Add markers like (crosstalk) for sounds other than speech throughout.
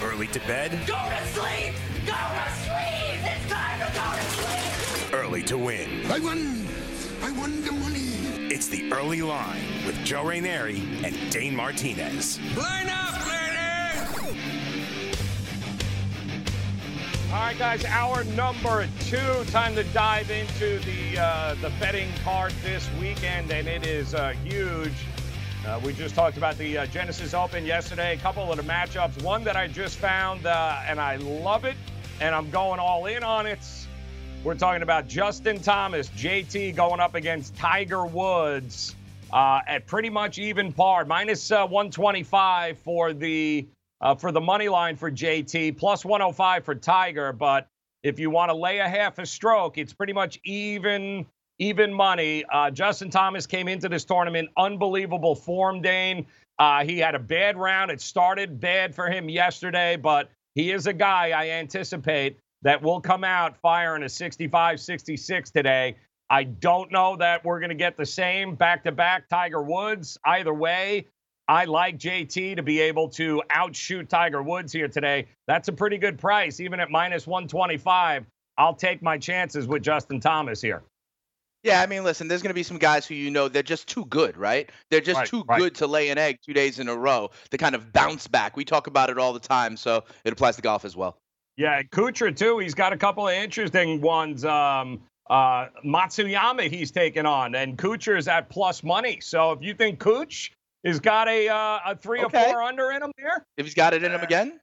Early to bed? Go to sleep! Go to sleep! It's time to go to sleep! Early to win. I won! I won the money! It's the early line with Joe Ranieri and Dane Martinez. Line up, ladies! All right, guys, hour number two. Time to dive into the uh, the betting card this weekend, and it is uh, huge. Uh, we just talked about the uh, Genesis Open yesterday. A couple of the matchups. One that I just found, uh, and I love it, and I'm going all in on it. We're talking about Justin Thomas, JT, going up against Tiger Woods uh, at pretty much even par, minus, uh, 125 for the uh, for the money line for JT, plus 105 for Tiger. But if you want to lay a half a stroke, it's pretty much even even money. Uh, Justin Thomas came into this tournament unbelievable form, Dane. Uh, he had a bad round. It started bad for him yesterday, but he is a guy I anticipate that will come out firing a 65 66 today. I don't know that we're going to get the same back to back Tiger Woods. Either way, I like JT to be able to outshoot Tiger Woods here today. That's a pretty good price, even at minus 125. I'll take my chances with Justin Thomas here. Yeah, I mean, listen, there's going to be some guys who you know they're just too good, right? They're just Right, too right. good to lay an egg two days in a row to kind of bounce back. We talk about it all the time, so it applies to golf as well. Yeah, Kuchar too. He's got a couple of interesting ones. Um, uh, Matsuyama he's taken on, and Kuchar is at plus money. So if you think Kuch has got a uh, a three Okay. or four under in him there, If he's got it in him again,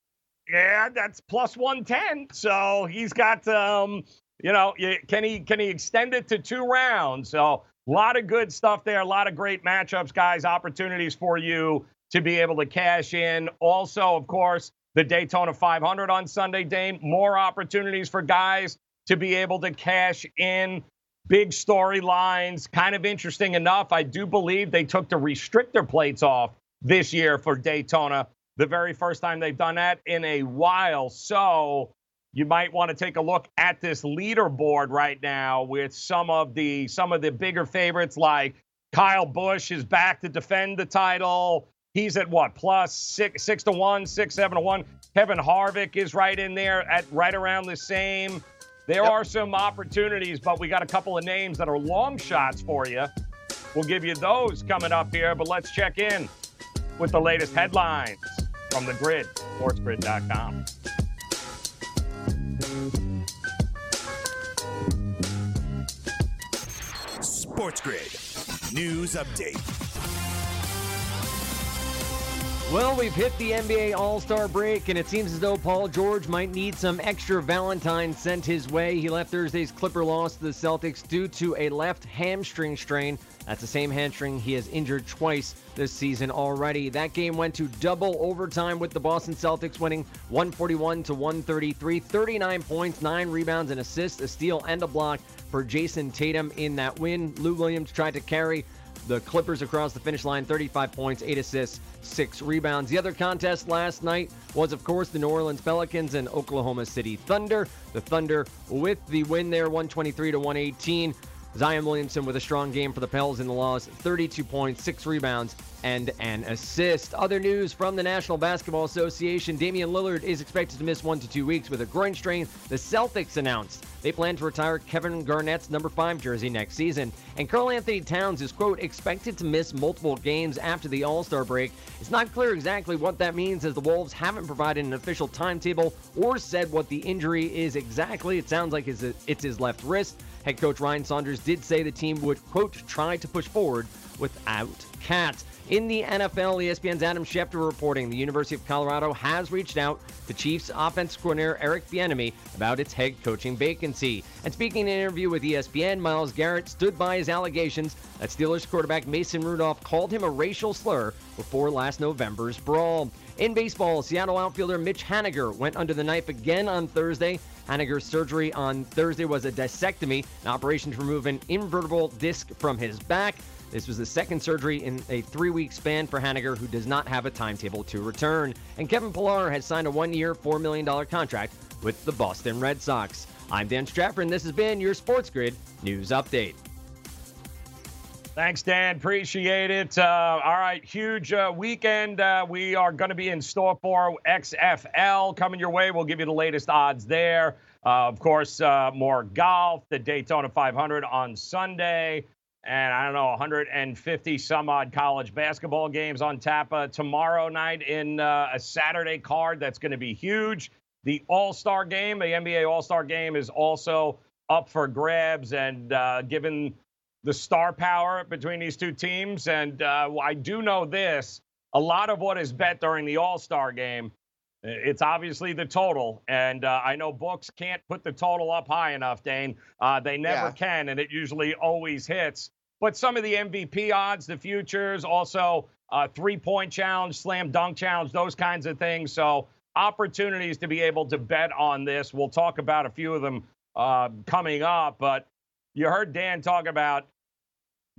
yeah, that's plus one ten. So he's got um, you know, can he can he extend it to two rounds? So a lot of good stuff there. A lot of great matchups, guys. Opportunities for you to be able to cash in. Also, of course, the Daytona 500 on Sunday, Dane. More opportunities for guys to be able to cash in. Big storylines, kind of interesting enough. I do believe they took the restrictor plates off this year for Daytona. The very first time they've done that in a while. So you might want to take a look at this leaderboard right now with some of the some of the bigger favorites like Kyle Busch is back to defend the title. He's at what plus six six to one, six seven to one. Kevin Harvick is right in there at right around the same. There Yep. are some opportunities, but we got a couple of names that are long shots for you. We'll give you those coming up here, but let's check in with the latest headlines from the grid, sportsgrid.com. Sports Grid. News update. Well, we've hit the NBA All Star break, and it seems as though Paul George might need some extra Valentine sent his way. He left Thursday's Clipper loss to the Celtics due to a left hamstring strain. That's the same hamstring he has injured twice this season already. That game went to double overtime with the Boston Celtics winning 141 to 133, 39 points, 9 rebounds, and assists, a steal, and a block for Jayson Tatum in that win. Lou Williams tried to carry the Clippers across the finish line 35 points, 8 assists, 6 rebounds. The other contest last night was, of course, the New Orleans Pelicans and Oklahoma City Thunder. The Thunder with the win there 123 to 118. Zion Williamson with a strong game for the Pels in the loss 32 points, 6 rebounds, and an assist. Other news from the National Basketball Association Damian Lillard is expected to miss one to two weeks with a groin strain. The Celtics announced they plan to retire Kevin Garnett's number five jersey next season. And Karl-Anthony Towns is, quote, expected to miss multiple games after the All Star break. It's not clear exactly what that means as the Wolves haven't provided an official timetable or said what the injury is exactly. It sounds like it's his left wrist. Head coach Ryan Saunders did say the team would, quote, try to push forward without KAT. In the NFL, ESPN's Adam Schefter reporting the University of Colorado has reached out to Chiefs offense coordinator Eric Bieniemy about its head coaching vacancy. And speaking in an interview with ESPN, Myles Garrett stood by his allegations that Steelers quarterback Mason Rudolph called him a racial slur before last November's brawl. In baseball, Seattle outfielder Mitch Haniger went under the knife again on Thursday. Haniger's surgery on Thursday was a discectomy, an operation to remove an invertebral disc from his back. This was the second surgery in a three week span for Haniger, who does not have a timetable to return. And Kevin Pillar has signed a one year, $4 million contract with the Boston Red Sox. I'm Dan Strafford, and this has been your Sports Grid News Update. Thanks, Dan. Appreciate it. Uh, all right, huge uh, weekend. Uh, we are going to be in store for XFL coming your way. We'll give you the latest odds there. Uh, of course, uh, more golf, the Daytona 500 on Sunday, and I don't know, 150 some odd college basketball games on tap uh, tomorrow night in a Saturday card that's going to be huge. The All Star game, the NBA All Star game, is also up for grabs, and given the star power between these two teams. And uh, I do know this a lot of what is bet during the All Star game, it's obviously the total. And uh, I know books can't put the total up high enough, Dane. Uh, they never yeah. can, and it usually always hits. But some of the MVP odds, the futures, also uh, three point challenge, slam dunk challenge, those kinds of things. So opportunities to be able to bet on this. We'll talk about a few of them uh, coming up. But you heard Dan talk about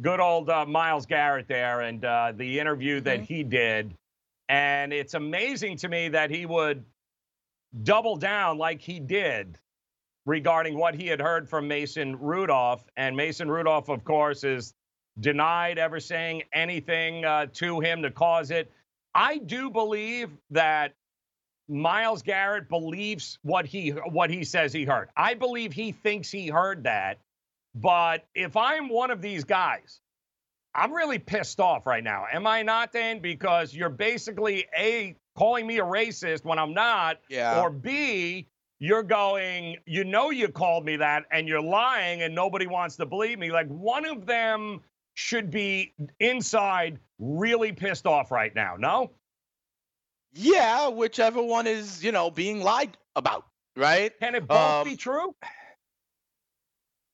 good old uh, Myles Garrett there and uh, the interview that mm-hmm. he did. And it's amazing to me that he would double down like he did regarding what he had heard from Mason Rudolph. And Mason Rudolph, of course, is denied ever saying anything uh, to him to cause it. I do believe that Myles Garrett believes what he what he says he heard. I believe he thinks he heard that. But if I'm one of these guys, I'm really pissed off right now. Am I not, Dan? Because you're basically A, calling me a racist when I'm not, yeah. or B, you're going, you know, you called me that and you're lying and nobody wants to believe me. Like one of them should be inside really pissed off right now, no? Yeah, whichever one is, you know, being lied about, right? Can it both um, be true?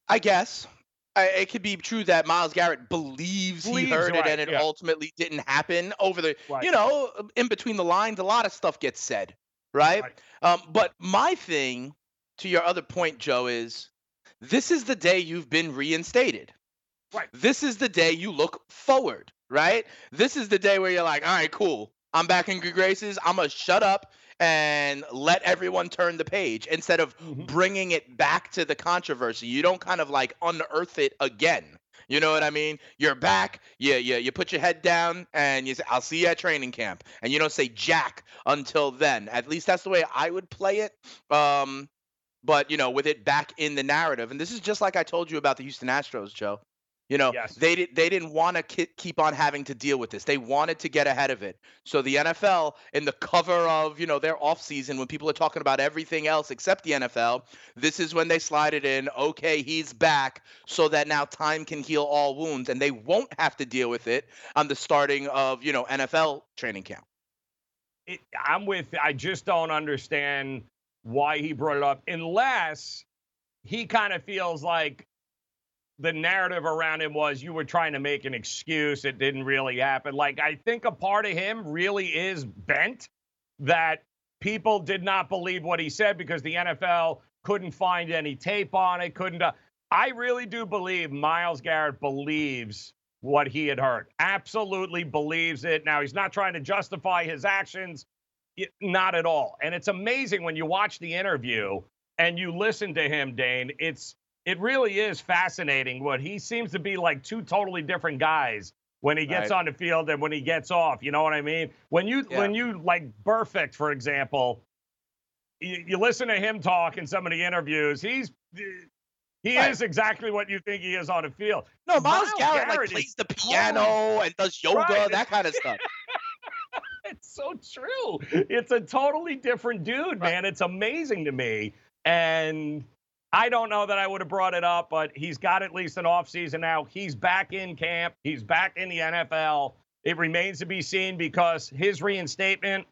I guess. I, it could be true that Myles Garrett believes, believes he heard right, it and it yeah. ultimately didn't happen over the, right. you know, in between the lines, a lot of stuff gets said, right? right. Um, but my thing to your other point, Joe, is this is the day you've been reinstated. Right. This is the day you look forward, right? This is the day where you're like, all right, cool. I'm back in good graces. I'm going to shut up and let everyone turn the page instead of mm-hmm. bringing it back to the controversy. You don't kind of like unearth it again. You know what I mean? You're back. You, you, you put your head down and you say, I'll see you at training camp. And you don't say jack until then. At least that's the way I would play it. Um, but, you know, with it back in the narrative. And this is just like I told you about the Houston Astros, Joe. You know, yes. they did they didn't want to keep on having to deal with this. They wanted to get ahead of it. So the NFL, in the cover of you know their off season, when people are talking about everything else except the NFL, this is when they slide it in. Okay, he's back, so that now time can heal all wounds, and they won't have to deal with it on the starting of you know NFL training camp. It, I'm with. I just don't understand why he brought it up, unless he kind of feels like the narrative around him was you were trying to make an excuse. It didn't really happen. Like, I think a part of him really is bent that people did not believe what he said because the NFL couldn't find any tape on it, couldn't. Uh, I really do believe Myles Garrett believes what he had heard. Absolutely believes it. Now, he's not trying to justify his actions, not at all. And it's amazing when you watch the interview and you listen to him, Dane. It's it really is fascinating what he seems to be like two totally different guys when he gets right. on the field and when he gets off. You know what I mean? When you yeah. when you like Burfict, for example, you, you, listen to him talk in some of the interviews. He's he right. is exactly what you think he is on the field. No, Myles, Myles Garrett, Garrett, like plays the piano and does (laughs) yoga, right. that kind of stuff. (laughs) it's so true. It's a totally different dude, man. It's amazing to me. And I don't know that I would have brought it up, but he's got at least an offseason now. He's back in camp, he's back in the NFL. It remains to be seen because his reinstatement,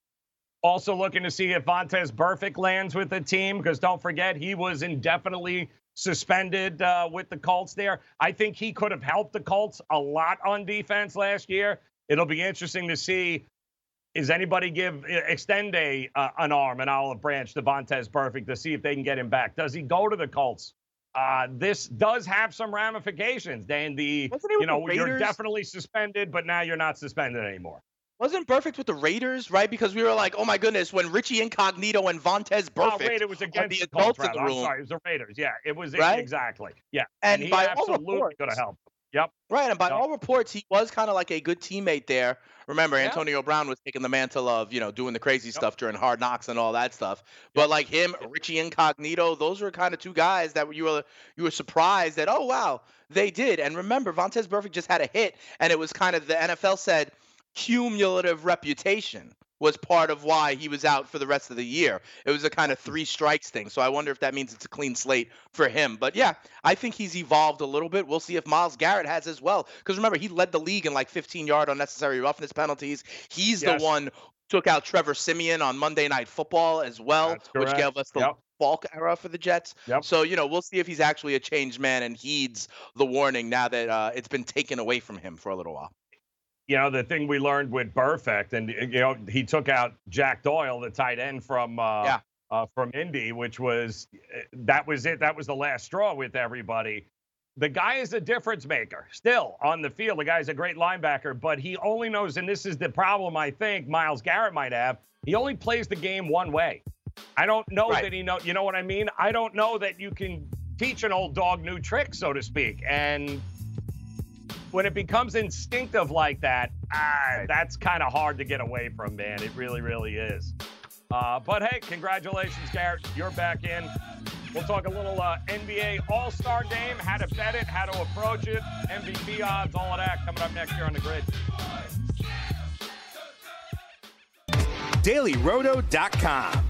also looking to see if Vontaze Burfict lands with the team, because don't forget, he was indefinitely suspended uh, with the Colts there. I think he could have helped the Colts a lot on defense last year. It'll be interesting to see is anybody give extend a uh, an arm, an olive branch to Vontaze Burfict to see if they can get him back? Does he go to the Colts? Uh, this does have some ramifications. Dan, the you know the you're definitely suspended, but now you're not suspended anymore. Wasn't Burfict with the Raiders, right? Because we were like, oh my goodness, when Richie Incognito and Vontaze Burfict. Oh, wait, it was against the, the adults in the room. I'm sorry, it was the Raiders. Yeah, it was right? exactly. Yeah, and, and he by absolutely could have helped. Yep. Right, and by Yep. all reports, he was kind of like a good teammate there. Remember, Yeah. Antonio Brown was taking the mantle of, you know, doing the crazy stuff during Hard Knocks and all that stuff. But like him, Richie Incognito, those were kind of two guys that you were you were surprised that oh wow they did. And remember, Vontaze Burfict just had a hit, and it was kind of the NFL said cumulative reputation was part of why he was out for the rest of the year. It was a kind of three strikes thing. So I wonder if that means it's a clean slate for him. But yeah, I think he's evolved a little bit. We'll see if Myles Garrett has as well. Because remember, he led the league in like 15 yard unnecessary roughness penalties. He's Yes. the one who took out Trevor Siemian on Monday Night Football as well, which gave us the Yep. Falk era for the Jets. Yep. So, you know, we'll see if he's actually a changed man and heeds the warning now that uh, it's been taken away from him for a little while. You know, the thing we learned with Burfict, and you know, he took out Jack Doyle, the tight end from uh, Yeah. uh, from Indy, which was that was it. That was the last straw with everybody. The guy is a difference maker still on the field. The guy's a great linebacker, but he only knows, and this is the problem I think Myles Garrett might have. He only plays the game one way. I don't know Right. that he know. You know what I mean? I don't know that you can teach an old dog new tricks, so to speak. And when it becomes instinctive like that, ah, that's kind of hard to get away from, man. It really, really is. Uh, but hey, congratulations, Garrett. You're back in. We'll talk a little uh, NBA All Star game, how to bet it, how to approach it, MVP odds, all of that coming up next year on the grid. DailyRoto.com.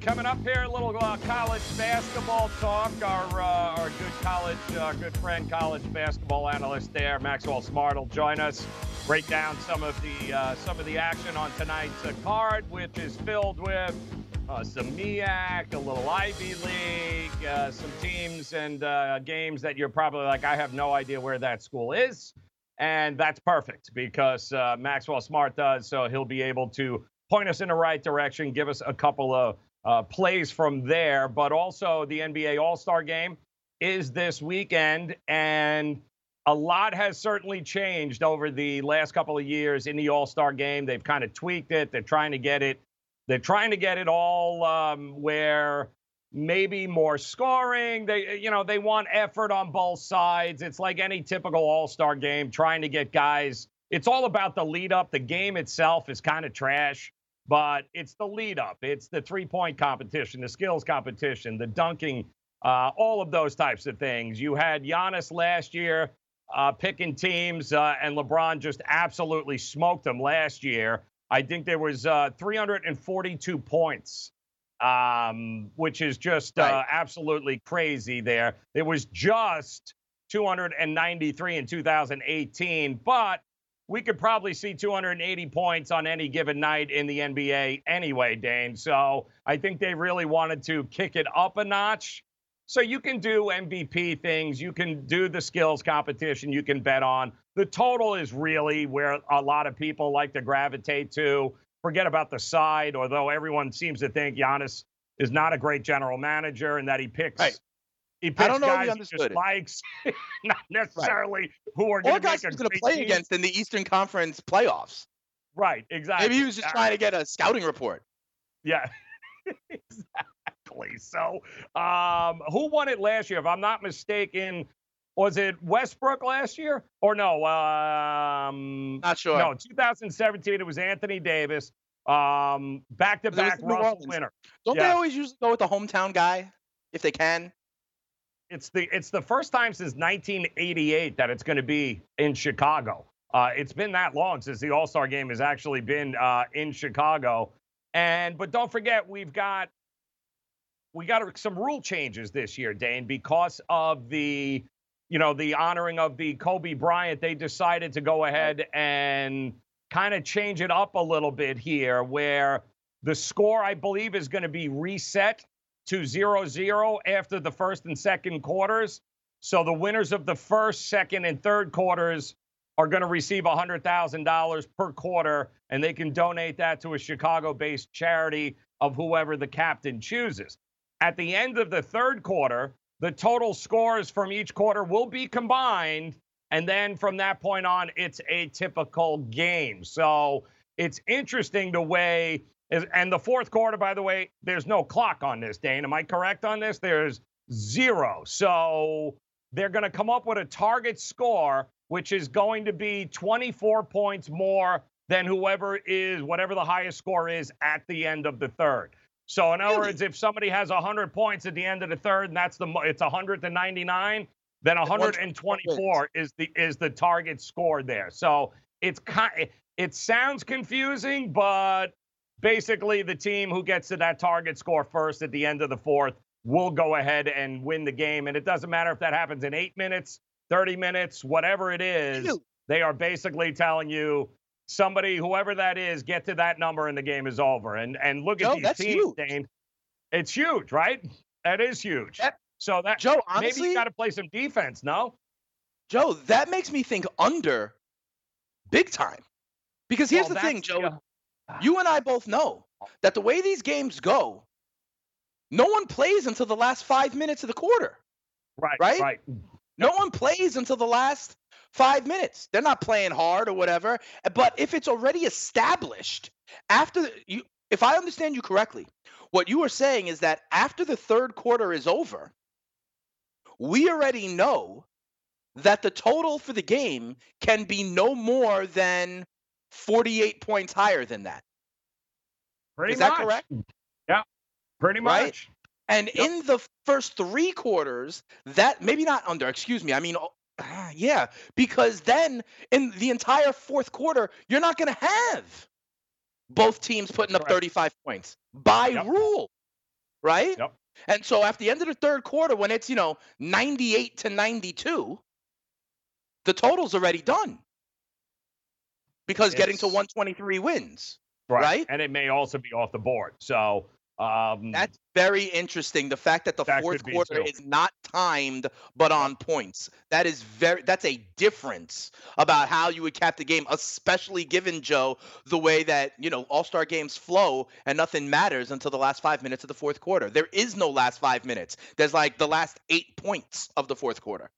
coming up here, a little uh, college basketball talk. Our uh, our good college, uh, good friend, college basketball analyst there, Maxwell Smart, will join us, break down some of the uh, some of the action on tonight's uh, card, which is filled with uh, some MEAC, a little Ivy League, some teams and games that you're probably like, I have no idea where that school is. And that's perfect because Maxwell Smart does. So he'll be able to point us in the right direction, give us a couple of uh, plays from there. But also, the NBA All Star game is this weekend. And a lot has certainly changed over the last couple of years in the All Star game. They've kind of tweaked it, they're trying to get it. They're trying to get it all um, where maybe more scoring. They, you know, they want effort on both sides. It's like any typical All Star game, trying to get guys. It's all about the lead up. The game itself is kind of trash, but it's the lead up. It's the three point competition, the skills competition, the dunking, uh, all of those types of things. You had Giannis last year uh, picking teams, uh, and LeBron just absolutely smoked them last year. I think there was uh, 342 points um, which is just uh, Right. absolutely crazy there. It was just 293 in 2018, but we could probably see 280 points on any given night in the NBA anyway, Dane. So I think they really wanted to kick it up a notch. So you can do MVP things, you can do the skills competition, you can bet on. The total is really where a lot of people like to gravitate to. Forget about the side, although everyone seems to think Giannis is not a great general manager and that he picks Right. He picks don't know if guys he he understood it. likes, (laughs) not necessarily who are going to make guys a he's going to play team. against in the Eastern Conference playoffs. Right, exactly. Maybe he was just trying to get a scouting report. Yeah, (laughs) exactly. So, um, who won it last year? If I'm not mistaken, was it Westbrook last year or no? Um, Not sure. no, 2017. It was Anthony Davis. Um, back to back Russell winner. Don't they always usually go with the hometown guy if they can? It's the it's the first time since 1988 that it's going to be in Chicago. Uh, it's been that long since the All Star game has actually been uh, in Chicago. And but don't forget we've got we got some rule changes this year, Dane, because of the you know the honoring of the Kobe Bryant. They decided to go ahead and kind of change it up a little bit here, where The score, I believe, is going to be reset to 0 0 after the first and second quarters. So the winners of the first, second, and third quarters are going to receive $100,000 per quarter, and they can donate that to a Chicago based charity of whoever the captain chooses. At the end of the third quarter, the total scores from each quarter will be combined. And then from that point on, it's a typical game. So it's interesting the way, and the fourth quarter, by the way, there's no clock on this, Dane. Am I correct on this? There's zero. So they're going to come up with a target score which is going to be 24 points more than whoever is, whatever the highest score is at the end of the third. So, in other words, if somebody has 100 points at the end of the third, and that's the it's 199, then 124 is the is the target score there. So it's kind it sounds confusing, but basically the team who gets to that target score first at the end of the fourth will go ahead and win the game. And it doesn't matter if that happens in eight minutes 30 minutes, whatever it is, they are basically telling you somebody, whoever that is, get to that number and the game is over. And and look Joe, at these teams, huge. Dane. It's huge, right? That is huge. That, so that Joe, honestly, maybe you got to play some defense, no? Joe, that makes me think under big time. Because here's well, the thing, Joe. Yeah. You and I both know that the way these games go, no one plays until the last five minutes of the quarter. Right. Right. Right. No one plays until the last five minutes. They're not playing hard or whatever. But if it's already established after you, if I understand you correctly, what you are saying is that after the third quarter is over, we already know that the total for the game can be no more than 48 points higher than that. Pretty is much. that correct? Yeah. Pretty much. Right? And yep. in the first three quarters, that maybe not under, excuse me. I mean, uh, yeah, because then in the entire fourth quarter, you're not going to have both teams putting up 35 points by yep. rule, right? Yep. And so at the end of the third quarter, when it's, you know, 98 to 92, the total's already done because it's, getting to 123 wins. Right. right. And it may also be off the board. So um, That's very interesting. The fact that the that fourth quarter is not timed but on points. That is very that's a difference about how you would cap the game, especially given Joe the way that, you know, all-star games flow and nothing matters until the last 5 minutes of the fourth quarter. There is no last 5 minutes. There's like the last 8 points of the fourth quarter.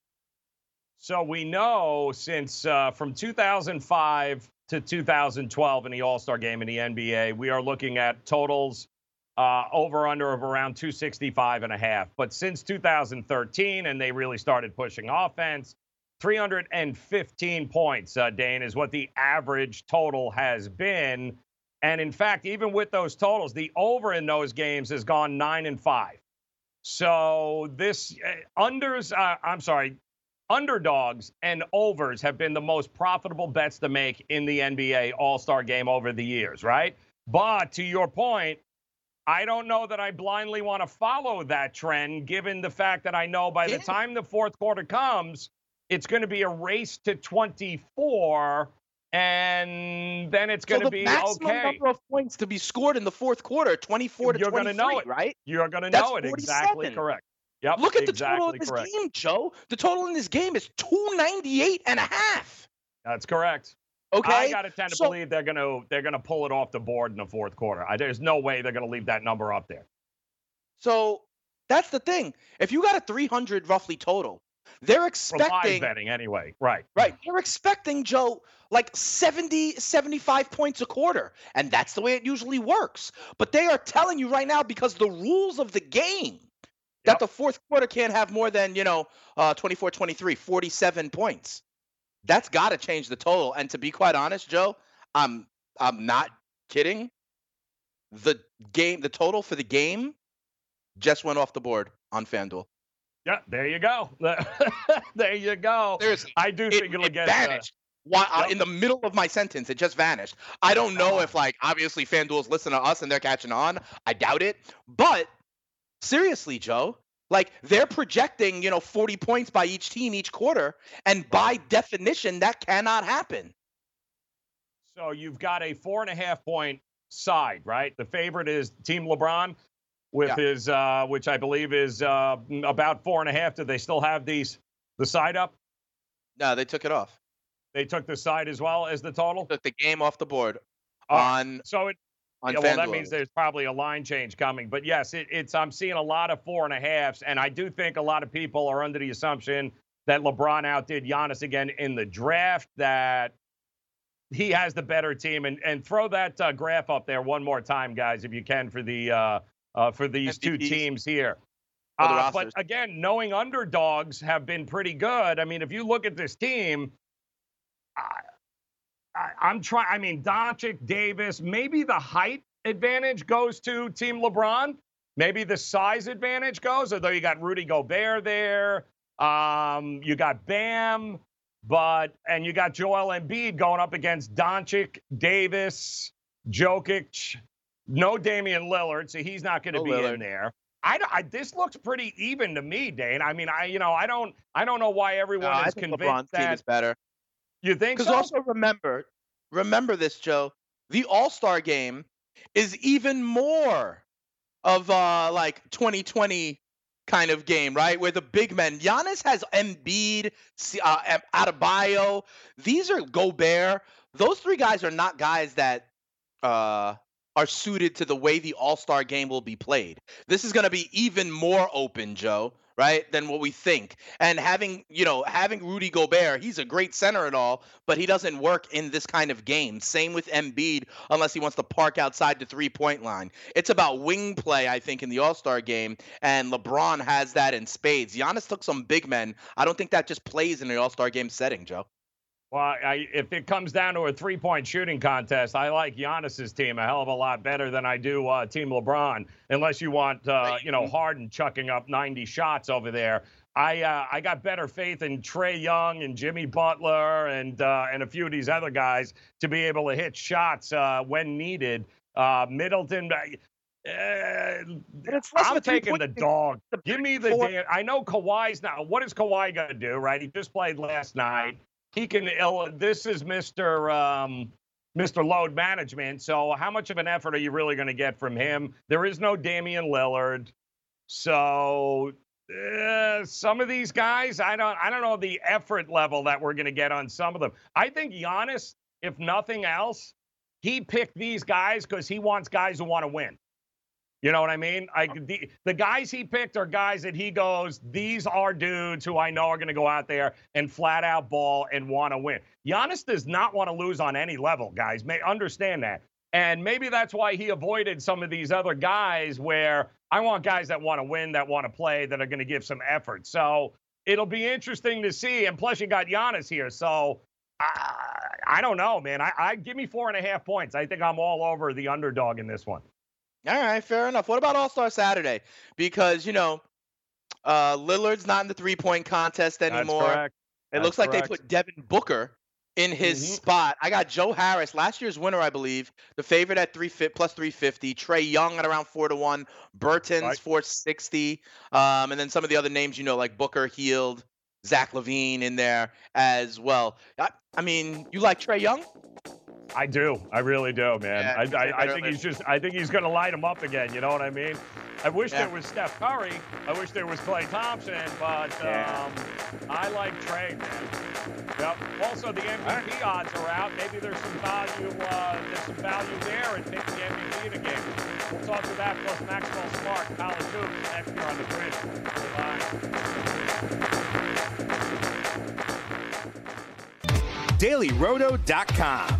So we know since uh, from 2005 to 2012 in the All-Star game in the NBA, we are looking at totals uh, over under of around 265 and a half. But since 2013, and they really started pushing offense, 315 points, uh, Dane, is what the average total has been. And in fact, even with those totals, the over in those games has gone nine and five. So this uh, unders, uh, I'm sorry, underdogs and overs have been the most profitable bets to make in the NBA All Star game over the years, right? But to your point, I don't know that I blindly want to follow that trend, given the fact that I know by the time the fourth quarter comes, it's going to be a race to 24, and then it's going so to be maximum okay. number of points to be scored in the fourth quarter, 24 to You're 23, gonna know it. right? You're going to know it exactly correct. Yep, Look at the total of this correct. game, Joe. The total in this game is 298 and a half. That's correct. Okay. I got to tend to so, believe they're going to they're going to pull it off the board in the fourth quarter. I, there's no way they're going to leave that number up there. So that's the thing. If you got a 300 roughly total, they're expecting betting anyway. Right. right. They're expecting Joe like 70 75 points a quarter, and that's the way it usually works. But they are telling you right now because the rules of the game that the fourth quarter can't have more than, you know, uh 24 23, 47 points. That's got to change the total. And to be quite honest, Joe, I'm I'm not kidding. The game, the total for the game just went off the board on FanDuel. Yeah, there you go. (laughs) there you go. Seriously, I do it, think it'll it get uh, vanished. Why, uh, in the middle of my sentence, it just vanished. I don't know if, like, obviously FanDuel's listening to us and they're catching on. I doubt it. But seriously, Joe, like they're projecting, you know, 40 points by each team each quarter, and by definition, that cannot happen. So you've got a four and a half point side, right? The favorite is Team LeBron with Yeah. his, uh, which I believe is uh, about four and a half. Do they still have these the side up? No, they took it off. They took the side as well as the total. Took the game off the board Oh, on so it yeah, well, that means there's probably a line change coming. But yes, it, it's I'm seeing a lot of four and a halves, and I do think a lot of people are under the assumption that LeBron outdid Giannis again in the draft. That he has the better team, and and throw that uh, graph up there one more time, guys, if you can, for the uh, uh, for these two teams here. Uh, but again, knowing underdogs have been pretty good. I mean, if you look at this team, I, I, I'm trying. I mean, Doncic, Davis, maybe the height advantage goes to Team LeBron. Maybe the size advantage goes, although you got Rudy Gobert there. Um, you got Bam, but and you got Joel Embiid going up against Doncic, Davis, Jokic. No Damian Lillard, so he's not going to No be Lillard. in there. I, I this looks pretty even to me, Dane. I mean, I you know I don't I don't know why No, everyone I is think convinced LeBron's team that is better. You think Because so. also remember, remember this, Joe. The All Star game is even more of uh like 2020 kind of game, right? Where the big men, Giannis has Embiid, uh, Adebayo. These are Gobert. Those three guys are not guys that uh are suited to the way the All Star game will be played. This is going to be even more open, Joe, right, than what we think. And having, you know, having Rudy Gobert, he's a great center and all, but he doesn't work in this kind of game. Same with Embiid, unless he wants to park outside the three point line. It's about wing play, I think, in the All Star game, and LeBron has that in spades. Giannis took some big men. I don't think that just plays in the All Star game setting, Joe. Well, I, if it comes down to a three-point shooting contest, I like Giannis's team a hell of a lot better than I do uh, Team LeBron. Unless you want, uh, you know, Harden chucking up 90 shots over there. I uh, I got better faith in Trae Young and Jimmy Butler and uh, and a few of these other guys to be able to hit shots uh, when needed. Uh, Middleton. Uh, I'm taking the dog. Give me the damn. I know Kawhi's now. What is Kawhi going to do? Right? He just played last night he can this is mr um mr load management. So how much of an effort are you really going to get from him? There is no damian lillard. So uh, some of these guys i don't i don't know the effort level that we're going to get on some of them. I think Giannis, if nothing else he picked these guys because he wants guys who want to win you know what I mean? Like the, the guys he picked are guys that he goes, these are dudes who I know are going to go out there and flat out ball and want to win. Giannis does not want to lose on any level, guys. May understand that. And maybe that's why he avoided some of these other guys where I want guys that want to win, that want to play, that are going to give some effort. So it'll be interesting to see. And plus, you got Giannis here. So I, I don't know, man. I, I give me four and a half points. I think I'm all over the underdog in this one. All right, fair enough. What about All Star Saturday? Because you know, uh, Lillard's not in the three point contest anymore. That's correct. It That's looks like correct. they put Devin Booker in his Mhm. spot. I got Joe Harris, last year's winner, I believe, the favorite at three plus three fifty. Trae Young at around four to one. Bertans Right. four sixty. Um, and then some of the other names you know, like Booker, Hield, Zach LaVine in there as well. I, I mean, you like Trae Young? I do. I really do, man. Yeah, I, I, I think he's just. I think he's going to light him up again. You know what I mean? I wish Yeah. there was Steph Curry. I wish there was Klay Thompson, but Yeah. um, I like Trae, man. Yep. Also, the MVP odds are out. Maybe there's some value. Uh, there's some value there in taking the MVP in a game. We'll talk to that plus Maxwell Smart, college hoops next year on the grid. Bye. DailyRoto.com.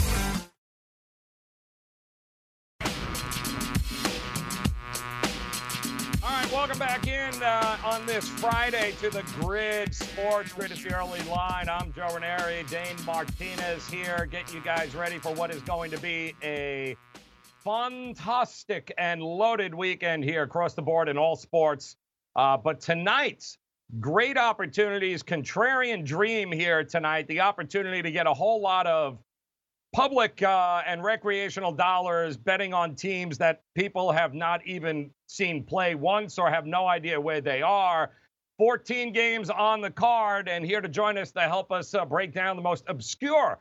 back in uh, on this Friday to the Grid Sports Grid. It's the early line. I'm Joe Ranieri, Dane Martinez here, getting you guys ready for what is going to be a fantastic and loaded weekend here across the board in all sports. Uh, but tonight's great opportunities, contrarian dream here tonight. The opportunity to get a whole lot of public uh, and recreational dollars betting on teams that people have not even seen play once or have no idea where they are. 14 games on the card, and here to join us to help us uh, break down the most obscure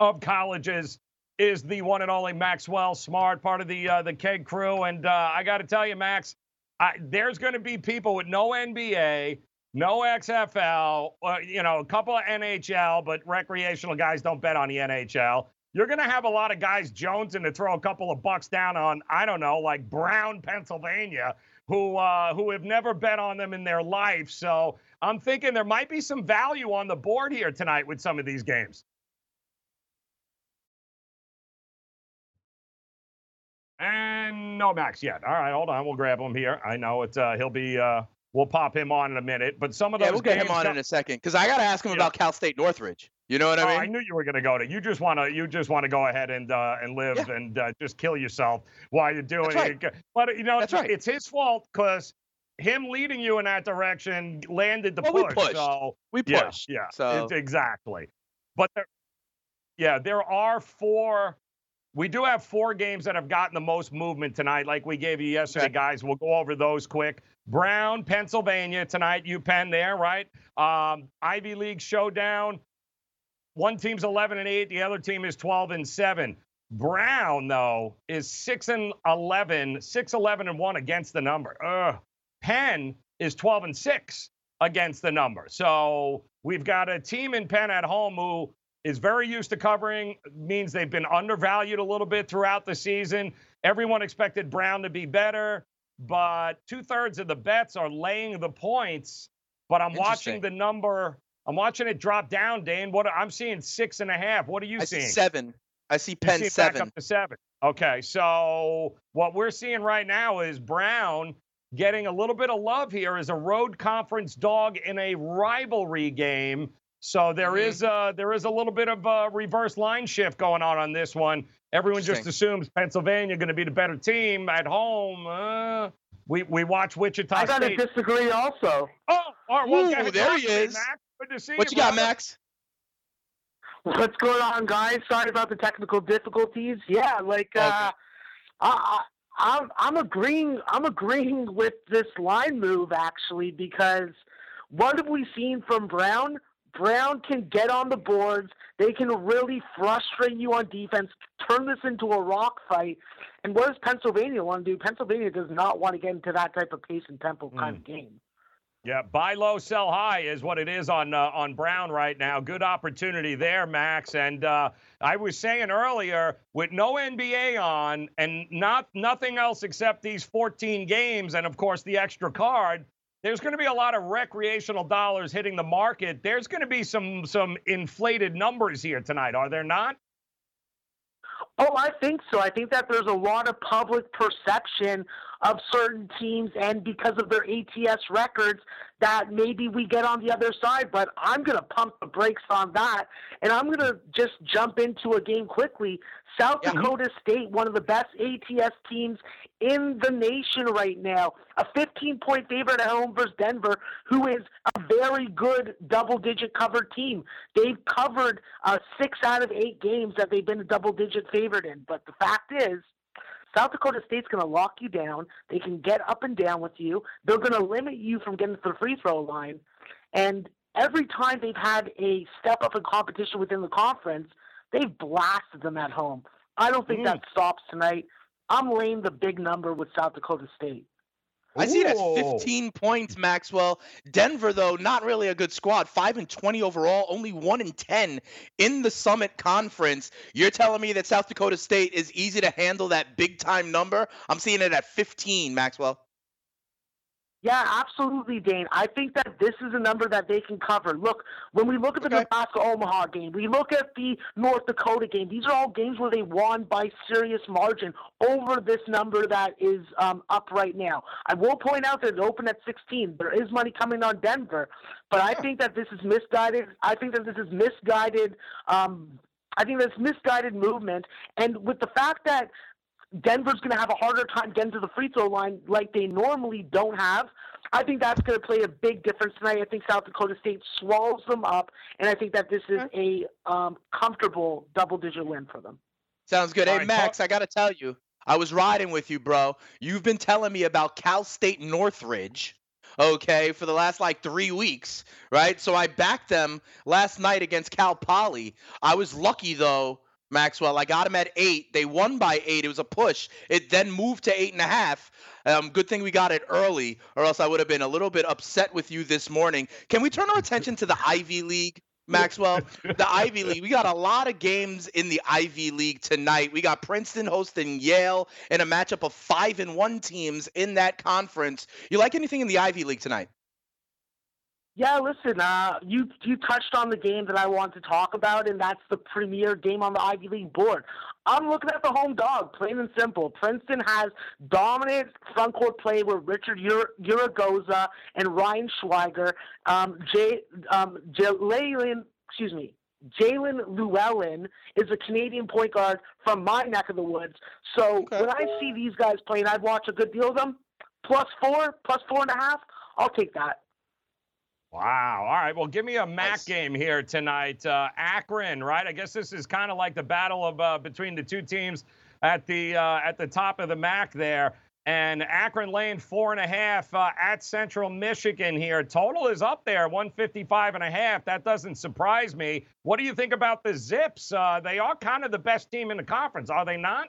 of colleges is the one and only Maxwell Smart, part of the uh, the Keg crew. And uh, I got to tell you, Max, I, there's going to be people with no NBA, no XFL, uh, you know, a couple of NHL, but recreational guys don't bet on the NHL. You're going to have a lot of guys jonesing to throw a couple of bucks down on, I don't know, like Brown, Pennsylvania, who uh, who have never bet on them in their life. So I'm thinking there might be some value on the board here tonight with some of these games. And no Max yet. All right, hold on. We'll grab him here. I know it's uh, he'll be. Uh, we'll pop him on in a minute. But some of those. Yeah, we'll get him on come- in a second because I got to ask him Yeah. about Cal State Northridge. You know what Oh, I I knew you were going to go to. You just want to. You just want to go ahead and uh, and live Yeah. and uh, just kill yourself while you're doing That's it. But you know, That's it's, right. it's his fault because him leading you in that direction landed the Well, we push. pushed. So we yeah, pushed. yeah, So it's exactly. But there, yeah, there are four. We do have four games that have gotten the most movement tonight, like we gave you yesterday, Okay. guys. We'll go over those quick. Brown, Pennsylvania tonight. UPenn there, right? Um, Ivy League showdown. One team's 11 and 8, the other team is 12 and 7. Brown, though, is 6 and 11, 6 11 and 1 against the number. Ugh. Penn is 12 and 6 against the number. So we've got a team in Penn at home who is very used to covering, means they've been undervalued a little bit throughout the season. Everyone expected Brown to be better, but two thirds of the bets are laying the points. But I'm watching the number. I'm watching it drop down, Dane. What I'm seeing six and a half. What are you I seeing? see seven. I see Penn see it back up to seven. Okay, so what we're seeing right now is Brown getting a little bit of love here as a road conference dog in a rivalry game. So there Mhm. is uh there is a little bit of a reverse line shift going on on this one. Everyone just assumes Pennsylvania going to be the better team at home. Uh, we we watch Wichita I gotta State. diskgree also. oh, all right, well, Ooh, go there he is. Max. Good to see What you, you got, brother. Max? What's going on, guys? Sorry about the technical difficulties. Yeah, like All uh, I, I, I'm I'm agreeing. I'm agreeing with this line move actually because what have we seen from Brown? Brown can get on the boards. They can really frustrate you on defense, turn this into a rock fight. And what does Pennsylvania want to do? Pennsylvania does not want to get into that type of pace and tempo kind of game. Yeah, buy low, sell high is what it is on uh, on Brown right now. Good opportunity there, Max. And uh, I was saying earlier, with no NBA on and not nothing else except these 14 games, and of course the extra card, there's going to be a lot of recreational dollars hitting the market. There's going to be some some inflated numbers here tonight, are there not? Oh, I think so. I think that there's a lot of public perception of certain teams, and because of their ATS records, that maybe we get on the other side. But I'm going to pump the brakes on that, and I'm going to just jump into a game quickly. South Yeah. Dakota State, one of the best ATS teams in the nation right now, a 15 point favorite at home versus Denver, who is a very good double digit covered team. They've covered uh, six out of eight games that they've been a double digit favorite in. But the fact is, South Dakota State's going to lock you down. They can get up and down with you. They're going to limit you from getting to the free throw line. And every time they've had a step up in competition within the conference, they've blasted them at home. I don't think Mm. that stops tonight. I'm laying the big number with South Dakota State. I see it Ooh. 15 points, Maxwell. Denver, though, not really a good squad. Five and 20 overall, only one and 10 in the Summit Conference. You're telling me that South Dakota State is easy to handle that big time number? I'm seeing it at 15, Maxwell. Yeah, absolutely, Dane. I think that this is a number that they can cover. Look, when we look at the Okay. Nebraska Omaha game, we look at the North Dakota game. These are all games where they won by serious margin over this number that is um, up right now. I will point out that it opened at 16. There is money coming on Denver, but I think that this is misguided. I think that this is misguided. Um, I think that's misguided movement, and with the fact that Denver's going to have a harder time getting to the free throw line like they normally don't have. I think that's going to play a big difference tonight. I think South Dakota State swallows them up, and I think that this is a um, comfortable double-digit win for them. Sounds good. All Hey, right, Max, talk- I got to tell you, I was riding with you, bro. You've been telling me about Cal State Northridge, okay, for the last like three weeks, right? So I backed them last night against Cal Poly. I was lucky, though, Maxwell. I got them at eight. They won by eight. It was a push. It then moved to eight and a half. Um, good thing we got it early, or else I would have been a little bit upset with you this morning. Can we turn our attention to the Ivy League? Maxwell, the Ivy League. We got a lot of games in the Ivy League tonight. We got Princeton hosting Yale in a matchup of five and one teams in that conference. You like anything in the Ivy League tonight? Yeah, listen, uh, you you touched on the game that I want to talk about, and that's the premier game on the Ivy League board. I'm looking at the home dog, plain and simple. Princeton has dominant front court play with Richard Ur- Uragoza and Ryan Schwieger. Um, Jay, um, Jaelin, excuse me, Jaelin Llewellyn is a Canadian point guard from my neck of the woods. So Okay. when I see these guys playing, I'd watch a good deal of them. Plus four, plus four and a half, I'll take that. Wow. All right. Well, give me a MAC Nice. game here tonight. Uh, Akron, right? I guess this is kind of like the battle of uh, between the two teams at the uh, at the top of the MAC there. And Akron laying four and a half uh, at Central Michigan here. Total is up there, 155 and a half. That doesn't surprise me. What do you think about the Zips? Uh, they are kind of the best team in the conference, are they not?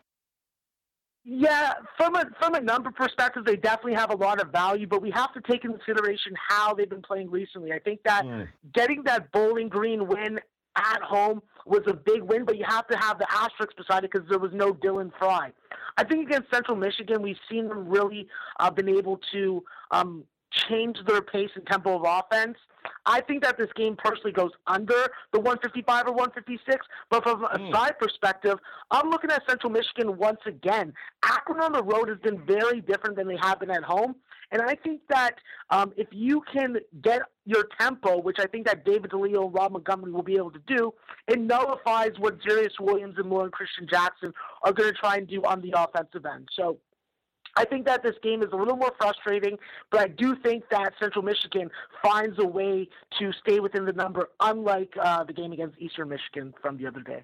Yeah, from a from a number perspective, they definitely have a lot of value, but we have to take into consideration how they've been playing recently. I think that getting that Bowling Green win at home was a big win, but you have to have the asterisk beside it because there was no Dylan Frye. I think against Central Michigan, we've seen them really uh, been able to um, change their pace and tempo of offense. I think that this game personally goes under the 155 or 156, but from a Hmm. side perspective, I'm looking at Central Michigan once again. Akron on the road has been very different than they have been at home. And I think that um, if you can get your tempo, which I think that David DiLeo and Rob Montgomery will be able to do, it nullifies what Darius Williams and Loren Cristian Jackson are going to try and do on the offensive end. So I think that this game is a little more frustrating, but I do think that Central Michigan finds a way to stay within the number, unlike uh, the game against Eastern Michigan from the other day.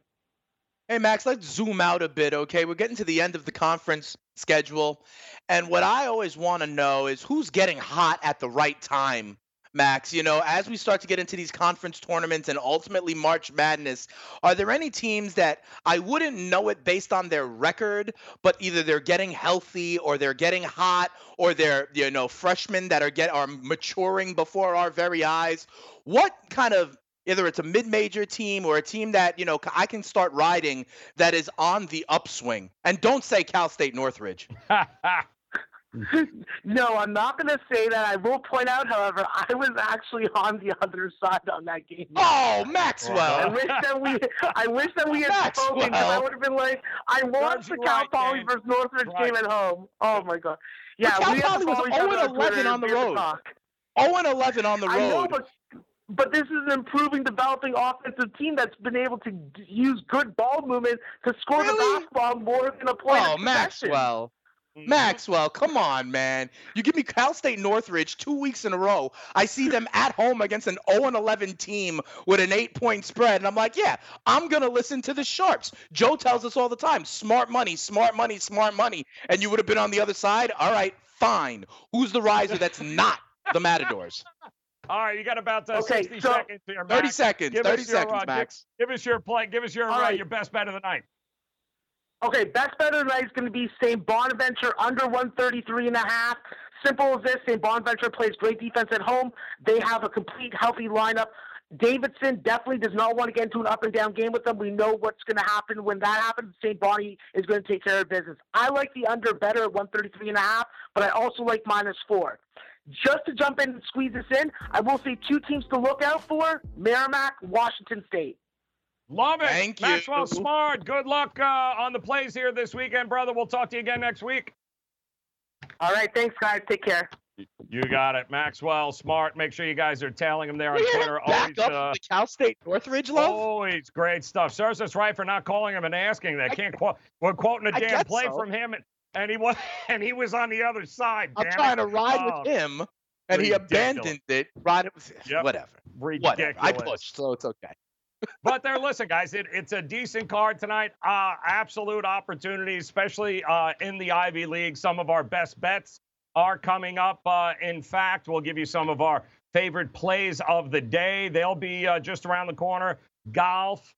Hey, Max, let's zoom out a bit, okay? We're getting to the end of the conference schedule. And what I always want to know is who's getting hot at the right time, Max. You know, as we start to get into these conference tournaments and ultimately March Madness, are there any teams that I wouldn't know it based on their record, but either they're getting healthy or they're getting hot or they're, you know, freshmen that are get are maturing before our very eyes? What kind of either it's a mid-major team or a team that you know I can start riding that is on the upswing. And don't say Cal State Northridge. (laughs) (laughs) no, I'm not going to say that. I will point out, however, I was actually on the other side on that game. Oh, Maxwell! I Maxwell! wish that we, I wish that we had spoken because I would have been like, I watched the you Cal right, Poly versus Northridge Right. game at home. Oh my god, yeah, Cal we have to Poly was follow each other 0 and 11 on the be able to road. talk. 0 and 11 on the road. Oh I know, but but this is an improving, developing offensive team that's been able to use good ball movement to score the Really? basketball more than a point. oh, of possession. Maxwell. Maxwell, come on, man. You give me Cal State Northridge two weeks in a row. I see them at home against an 0 11 team with an eight point spread. And I'm like, yeah, I'm going to listen to the Sharps. Joe tells us all the time smart money, smart money, smart money. And you would have been on the other side. All right, fine. Who's the riser that's not the Matadors? (laughs) All right, you got about uh, Okay, 60 so- seconds here. 30 seconds. Give 30 us your, seconds, uh, give- Max. Give, us your play. Give us your All uh, right. your best bet of the night. Okay, best bet of the night is going to be St. Bonaventure under 133 and a half. Simple as this. St. Bonaventure plays great defense at home. They have a complete healthy lineup. Davidson definitely does not want to get into an up and down game with them. We know what's going to happen when that happens. St. Bonnie is going to take care of business. I like the under better at 133 and a half, but I also like minus four. Just to jump in and squeeze this in, I will say two teams to look out for: Merrimack, Washington State. Love it. Thank you. Maxwell Smart. Good luck uh, on the plays here this weekend, brother. We'll talk to you again next week. All right, thanks guys. Take care. You got it, Maxwell Smart. Make sure you guys are tailing him there on Twitter. him back Always, up uh, the Cal State Northridge love. always great stuff. Serves us right for not calling him and asking that. I- Can't quote. We're quoting a I damn play so. from him, and, and he was (laughs) and he was on the other side. I'm trying it. to ride Oh, with him, and he abandoned it. Ride it with Yep. whatever. Ridiculous. Whatever. I pushed, so it's okay. But there, listen, guys, it, it's a decent card tonight. Uh, absolute opportunities, especially uh, in the Ivy League. Some of our best bets are coming up. Uh, in fact, we'll give you some of our favorite plays of the day. They'll be uh, just around the corner. Golf,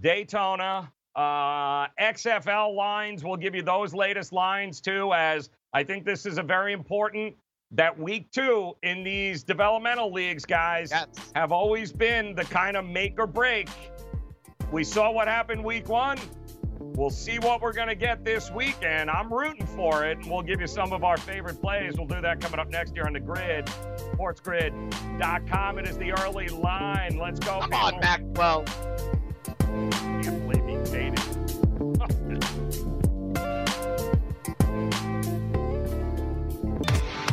Daytona, uh, XFL lines. We'll give you those latest lines too, as I think this is a very important that week two in these developmental leagues, guys, yes. have always been the kind of make or break. We saw what happened week one. We'll see what we're going to get this weekend. I'm rooting for it, and we'll give you some of our favorite plays. We'll do that coming up next year on the grid, sportsgrid.com. It is the early line. Let's go. Come on, Mac 12.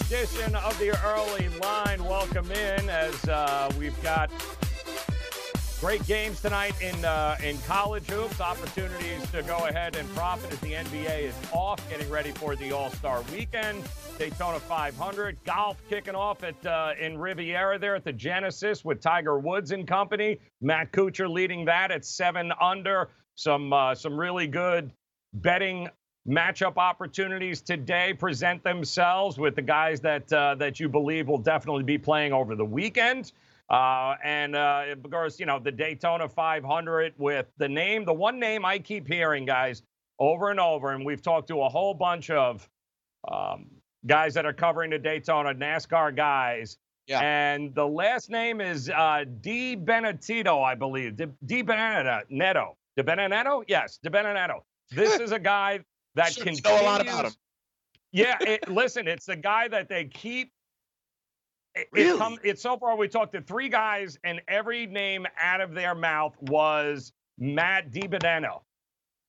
edition of the early line. Welcome in as uh, we've got great games tonight in uh, in college hoops. Opportunities to go ahead and profit as the NBA is off, getting ready for the All Star Weekend. Daytona 500 golf kicking off at uh, in Riviera there at the Genesis with Tiger Woods and company. Matt Kuchar leading that at seven under. Some uh, some really good betting matchup opportunities today present themselves with the guys that uh, that you believe will definitely be playing over the weekend. Uh, and uh, of course, you know the Daytona 500 with the name, the one name I keep hearing, guys, over and over, and we've talked to a whole bunch of um, guys that are covering the Daytona NASCAR guys. Yeah. And the last name is uh, DiBenedetto, I believe. DiBenedetto. Di Benedetto? Yes, DiBenedetto. This (laughs) is a guy that can know a lot about him. Yeah, it, listen, it's the guy that they keep. It, Really? it come, it's so far we talked to three guys, and every name out of their mouth was Matt DiBenedetto.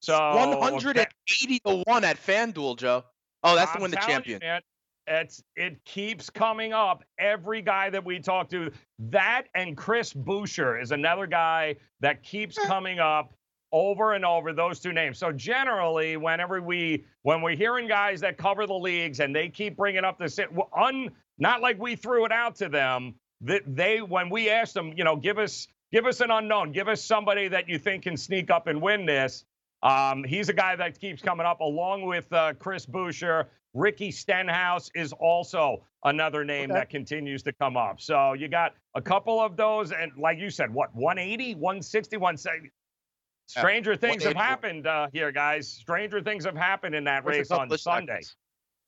So 180 to 1 at FanDuel, Joe. Oh, that's I'm to win the telling you, champion. man, it's it keeps coming up. Every guy that we talk to, that and Chris Buescher is another guy that keeps eh. coming up over and over. Those two names. So generally, whenever we when we're hearing guys that cover the leagues and they keep bringing up this un not like we threw it out to them. That they when we asked them, you know, give us give us an unknown, give us somebody that you think can sneak up and win this. Um, he's a guy that keeps coming up along with uh, Chris Buescher. Ricky Stenhouse is also another name Okay. that continues to come up. So you got a couple of those. And like you said, what, 180, 160, 170? Stranger things have happened uh, here, guys. Stranger things have happened in that race on Sunday. seconds?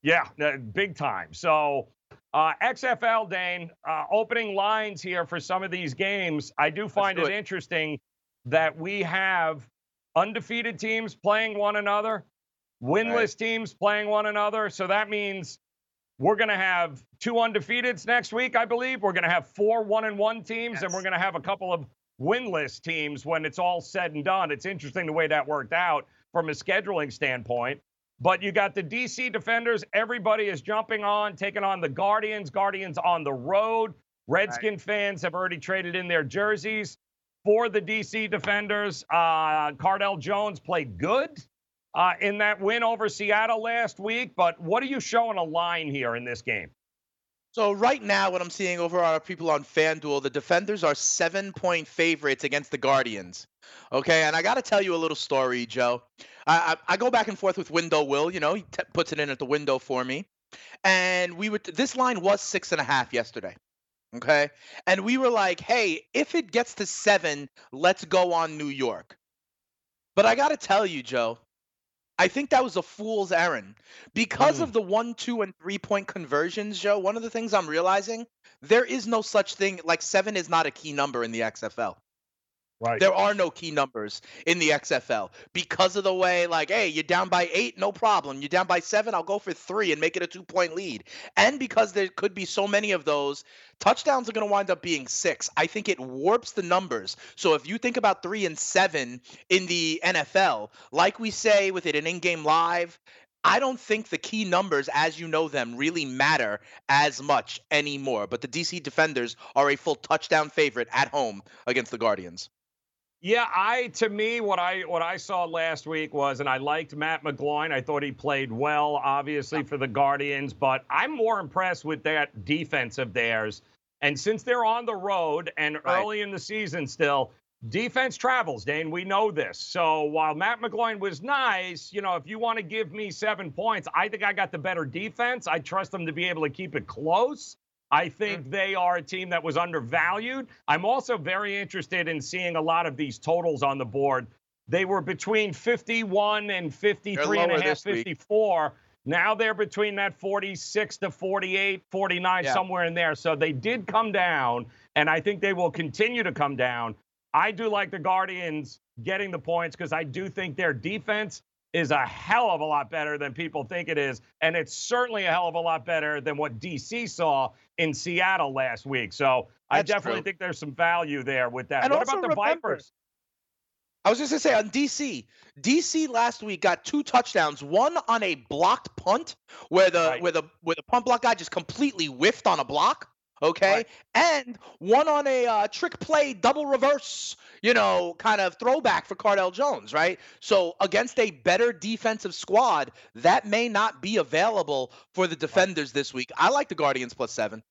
Yeah, uh, big time. So, uh, XFL, Dane, uh, opening lines here for some of these games. I do find do it, it. interesting that we have undefeated teams playing one another, winless teams playing one another. So that means we're going to have two undefeateds next week, I believe. We're going to have four one and one teams, and we're going to have a couple of winless teams when it's all said and done. It's interesting the way that worked out from a scheduling standpoint. But you got the DC Defenders. Everybody is jumping on, taking on the Guardians. Guardians on the road. Redskin fans have already traded in their jerseys for the DC Defenders. Uh, Cardale Jones played good uh, in that win over Seattle last week. But what are you showing a line here in this game? So right now, what I'm seeing over our people on FanDuel, the defenders are seven-point favorites against the Guardians. Okay, and I got to tell you a little story, Joe. I, I, I go back and forth with Window Will. You know, he t- puts it in at the window for me, and we would. This line was six and a half yesterday. Okay. And we were like, hey, if it gets to seven, let's go on New York. But I got to tell you, Joe, I think that was a fool's errand. Because Mm. of the one, two, and three point conversions, Joe, one of the things I'm realizing there is no such thing like seven is not a key number in the XFL. Right. There are no key numbers in the XFL because of the way, like, hey, you're down by eight, no problem. You're down by seven, I'll go for three and make it a two point lead. And because there could be so many of those, touchdowns are going to wind up being six. I think it warps the numbers. So if you think about three and seven in the NFL, like we say with it in in game live, I don't think the key numbers, as you know them, really matter as much anymore. But the DC Defenders are a full touchdown favorite at home against the Guardians. Yeah, I to me what I what I saw last week was, and I liked Matt McGloin. I thought he played well, obviously for the Guardians, but I'm more impressed with that defense of theirs. And since they're on the road and Right. early in the season still, defense travels, Dane. We know this. So while Matt McGloin was nice, you know, if you want to give me seven points, I think I got the better defense. I trust them to be able to keep it close. I think mm. they are a team that was undervalued. I'm also very interested in seeing a lot of these totals on the board. They were between 51 and 53 and a half, this week. 54. Now they're between that 46 to 48, 49, Yeah. somewhere in there. So they did come down, and I think they will continue to come down. I do like the Guardians getting the points because I do think their defense is a hell of a lot better than people think it is. And it's certainly a hell of a lot better than what DC saw in Seattle last week. So I definitely true. think there's some value there with that. And what about the remember- Vipers? I was just gonna say on DC, DC last week got two touchdowns. One on a blocked punt, where the Right. where the where the punt block guy just completely whiffed on a block. Okay, Right. and one on a uh, trick play double reverse, you know, kind of throwback for Cardale Jones, right? So against a better defensive squad, that may not be available for the defenders this week. I like the Guardians plus seven.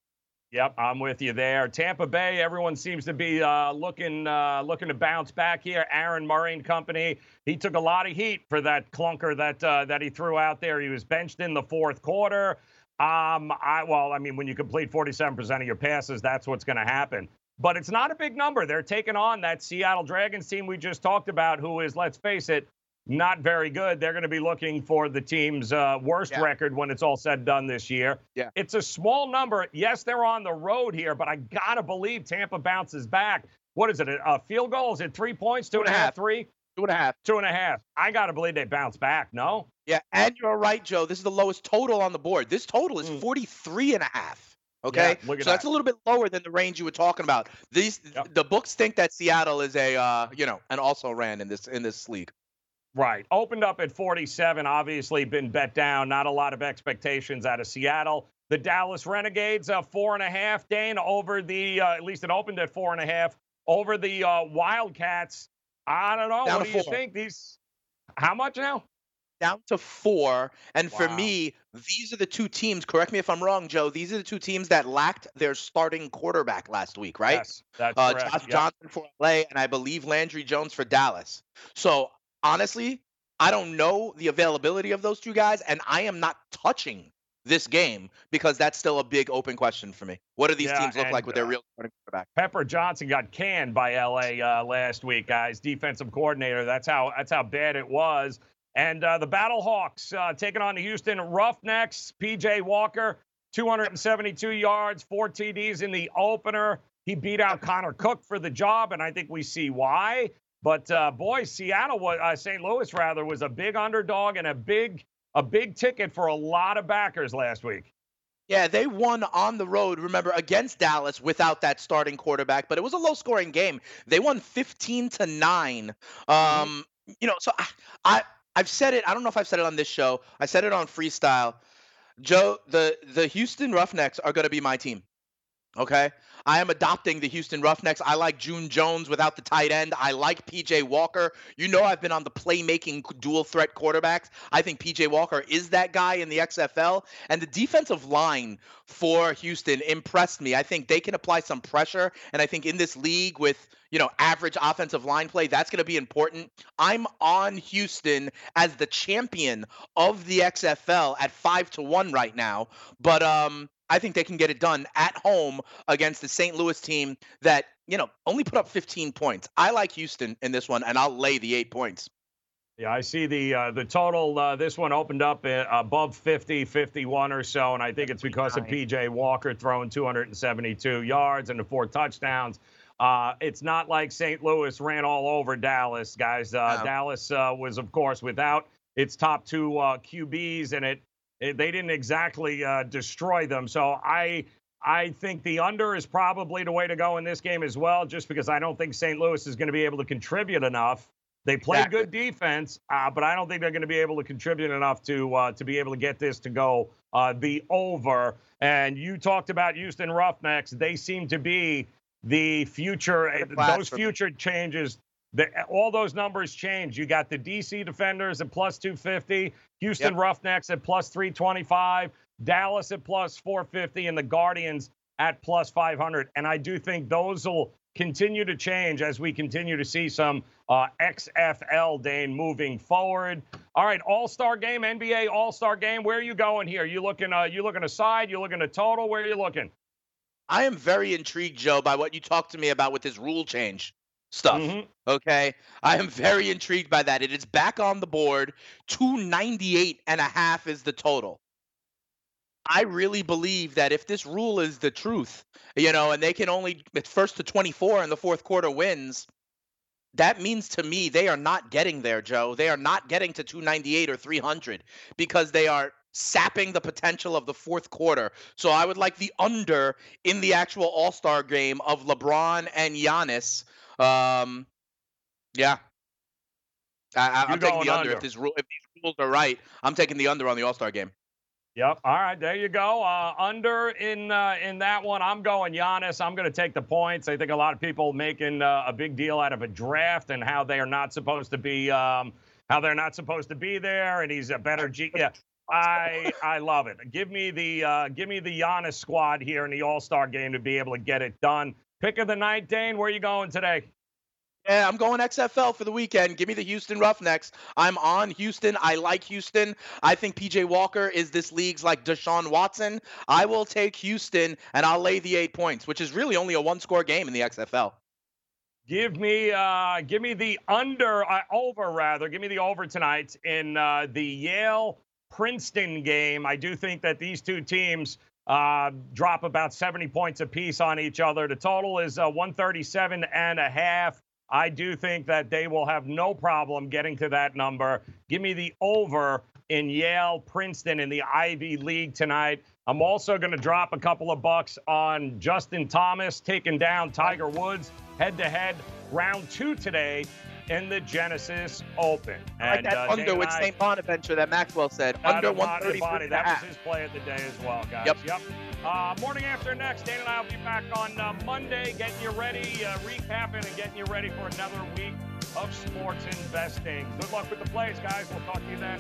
Yep, I'm with you there. Tampa Bay, everyone seems to be uh, looking uh, looking to bounce back here. Aaron Murray and company, he took a lot of heat for that clunker that uh, that he threw out there. He was benched in the fourth quarter. Um, I well, I mean, when you complete 47% of your passes, that's what's going to happen. But it's not a big number. They're taking on that Seattle Dragons team we just talked about, who is, let's face it, not very good. They're going to be looking for the team's uh, worst Yeah. record when it's all said and done this year. Yeah. It's a small number. Yes, they're on the road here, but I got to believe Tampa bounces back. What is it? A a field goal? Is it three points? Two and a half, three? Two and a half. Two and a half. I got to believe they bounce back. No? Yeah, and you're right, Joe. This is the lowest total on the board. This total is Mm. 43 and a half. Okay, Yeah, so that's a little bit lower than the range you were talking about. These Yep. the books think that Seattle is a uh, you know, and also ran in this in this league. Right. Opened up at 47, obviously been bet down. Not a lot of expectations out of Seattle. The Dallas Renegades, uh, four and a half, Dane, over the, uh, at least it opened at four and a half, over the uh, Wildcats. I don't know. Down what do you four. think? These, how much now? Down to four, and for me, these are the two teams. Correct me if I'm wrong, Joe. These are the two teams that lacked their starting quarterback last week, right? Yes, that's uh, correct. Josh Yep. Johnson for LA, and I believe Landry Jones for Dallas. So honestly, I don't know the availability of those two guys, and I am not touching this game because that's still a big open question for me. What do these Yeah, teams look like with their uh, real quarterback? Pepper Johnson got canned by LA uh, last week, guys. Defensive coordinator. That's how that's how bad it was. And uh, the Battle Hawks uh, taking on the Houston Roughnecks. PJ Walker, 272 yards, four TDs in the opener. He beat out Connor Cook for the job, and I think we see why. But uh, boy, Seattle was uh, St. Louis rather was a big underdog and a big a big ticket for a lot of backers last week. Yeah, they won on the road, remember, against Dallas without that starting quarterback, but it was a low scoring game. They won 15 to 9. Um, you know, so I, I I've said it, I don't know if I've said it on this show. I said it on freestyle. Joe, the the Houston Roughnecks are going to be my team. Okay? I am adopting the Houston Roughnecks. I like June Jones without the tight end. I like PJ Walker. You know I've been on the playmaking dual threat quarterbacks. I think PJ Walker is that guy in the XFL. And the defensive line for Houston impressed me. I think they can apply some pressure. And I think in this league with, you know, average offensive line play, that's going to be important. I'm on Houston as the champion of the XFL at five to one right now. But um I think they can get it done at home against the St. Louis team that, you know, only put up 15 points. I like Houston in this one, and I'll lay the eight points. Yeah, I see the uh, the total. Uh, this one opened up uh, above 50, 51 or so, and I think it's because of PJ Walker throwing 272 yards and the four touchdowns. Uh, it's not like St. Louis ran all over Dallas, guys. Uh, No. Dallas uh, was, of course, without its top two uh, QBs, and it, it they didn't exactly uh, destroy them. So I I think the under is probably the way to go in this game as well, just because I don't think St. Louis is going to be able to contribute enough. They play Exactly. good defense, uh, but I don't think they're going to be able to contribute enough to uh, to be able to get this to go uh, the over. And you talked about Houston Roughnecks; they seem to be the future. uh, Those future changes. The, all those numbers change. You got the DC Defenders at plus 250, Houston Yep. Roughnecks at plus 325, Dallas at plus 450, and the Guardians at plus 500. And I do think those will continue to change as we continue to see some uh, XFL Dane moving forward. All right, All Star Game, NBA All Star Game. Where are you going here? You looking? Uh, you looking aside? You looking a total? Where are you looking? I am very intrigued, Joe, by what you talked to me about with this rule change stuff. Mhm. Okay. (laughs) I am very intrigued by that. It is back on the board. 298 and a half is the total. I really believe that if this rule is the truth, you know, and they can only it's first to 24 in the fourth quarter wins, that means to me they are not getting there, Joe. They are not getting to 298 or 300 because they are sapping the potential of the fourth quarter. So I would like the under in the actual All Star game of LeBron and Giannis. Um, yeah, I, I'm taking the under. under. if this rule if these rules are right. I'm taking the under on the All Star game. Yep. All right, there you go. Uh, under in uh, in that one, I'm going Giannis. I'm going to take the points. I think a lot of people making uh, a big deal out of a draft and how they are not supposed to be um, how they're not supposed to be there, and he's a better G. Yeah. I I love it. Give me the uh, give me the Giannis squad here in the All Star game to be able to get it done. Pick of the night, Dane. Where are you going today? Yeah, I'm going XFL for the weekend. Give me the Houston Roughnecks. I'm on Houston. I like Houston. I think PJ Walker is this league's like Deshaun Watson. I will take Houston and I'll lay the eight points, which is really only a one score game in the XFL. Give me, uh, give me the under, uh, over rather. Give me the over tonight in uh, the Yale Princeton game. I do think that these two teams uh, drop about 70 points apiece on each other. The total is uh, 137 and a half. I do think that they will have no problem getting to that number. Give me the over in Yale Princeton in the Ivy League tonight. I'm also going to drop a couple of bucks on Justin Thomas taking down Tiger Woods head to head round two today in the Genesis Open. I like that uh, under with and St. Bonaventure that Maxwell said. Under Adam 134 Bonnie, and That was his play of the day as well, guys. Yep. Yep. Uh, morning after next, Dan and I will be back on uh, Monday, getting you ready, uh, recapping and getting you ready for another week of sports investing. Good luck with the plays, guys. We'll talk to you then.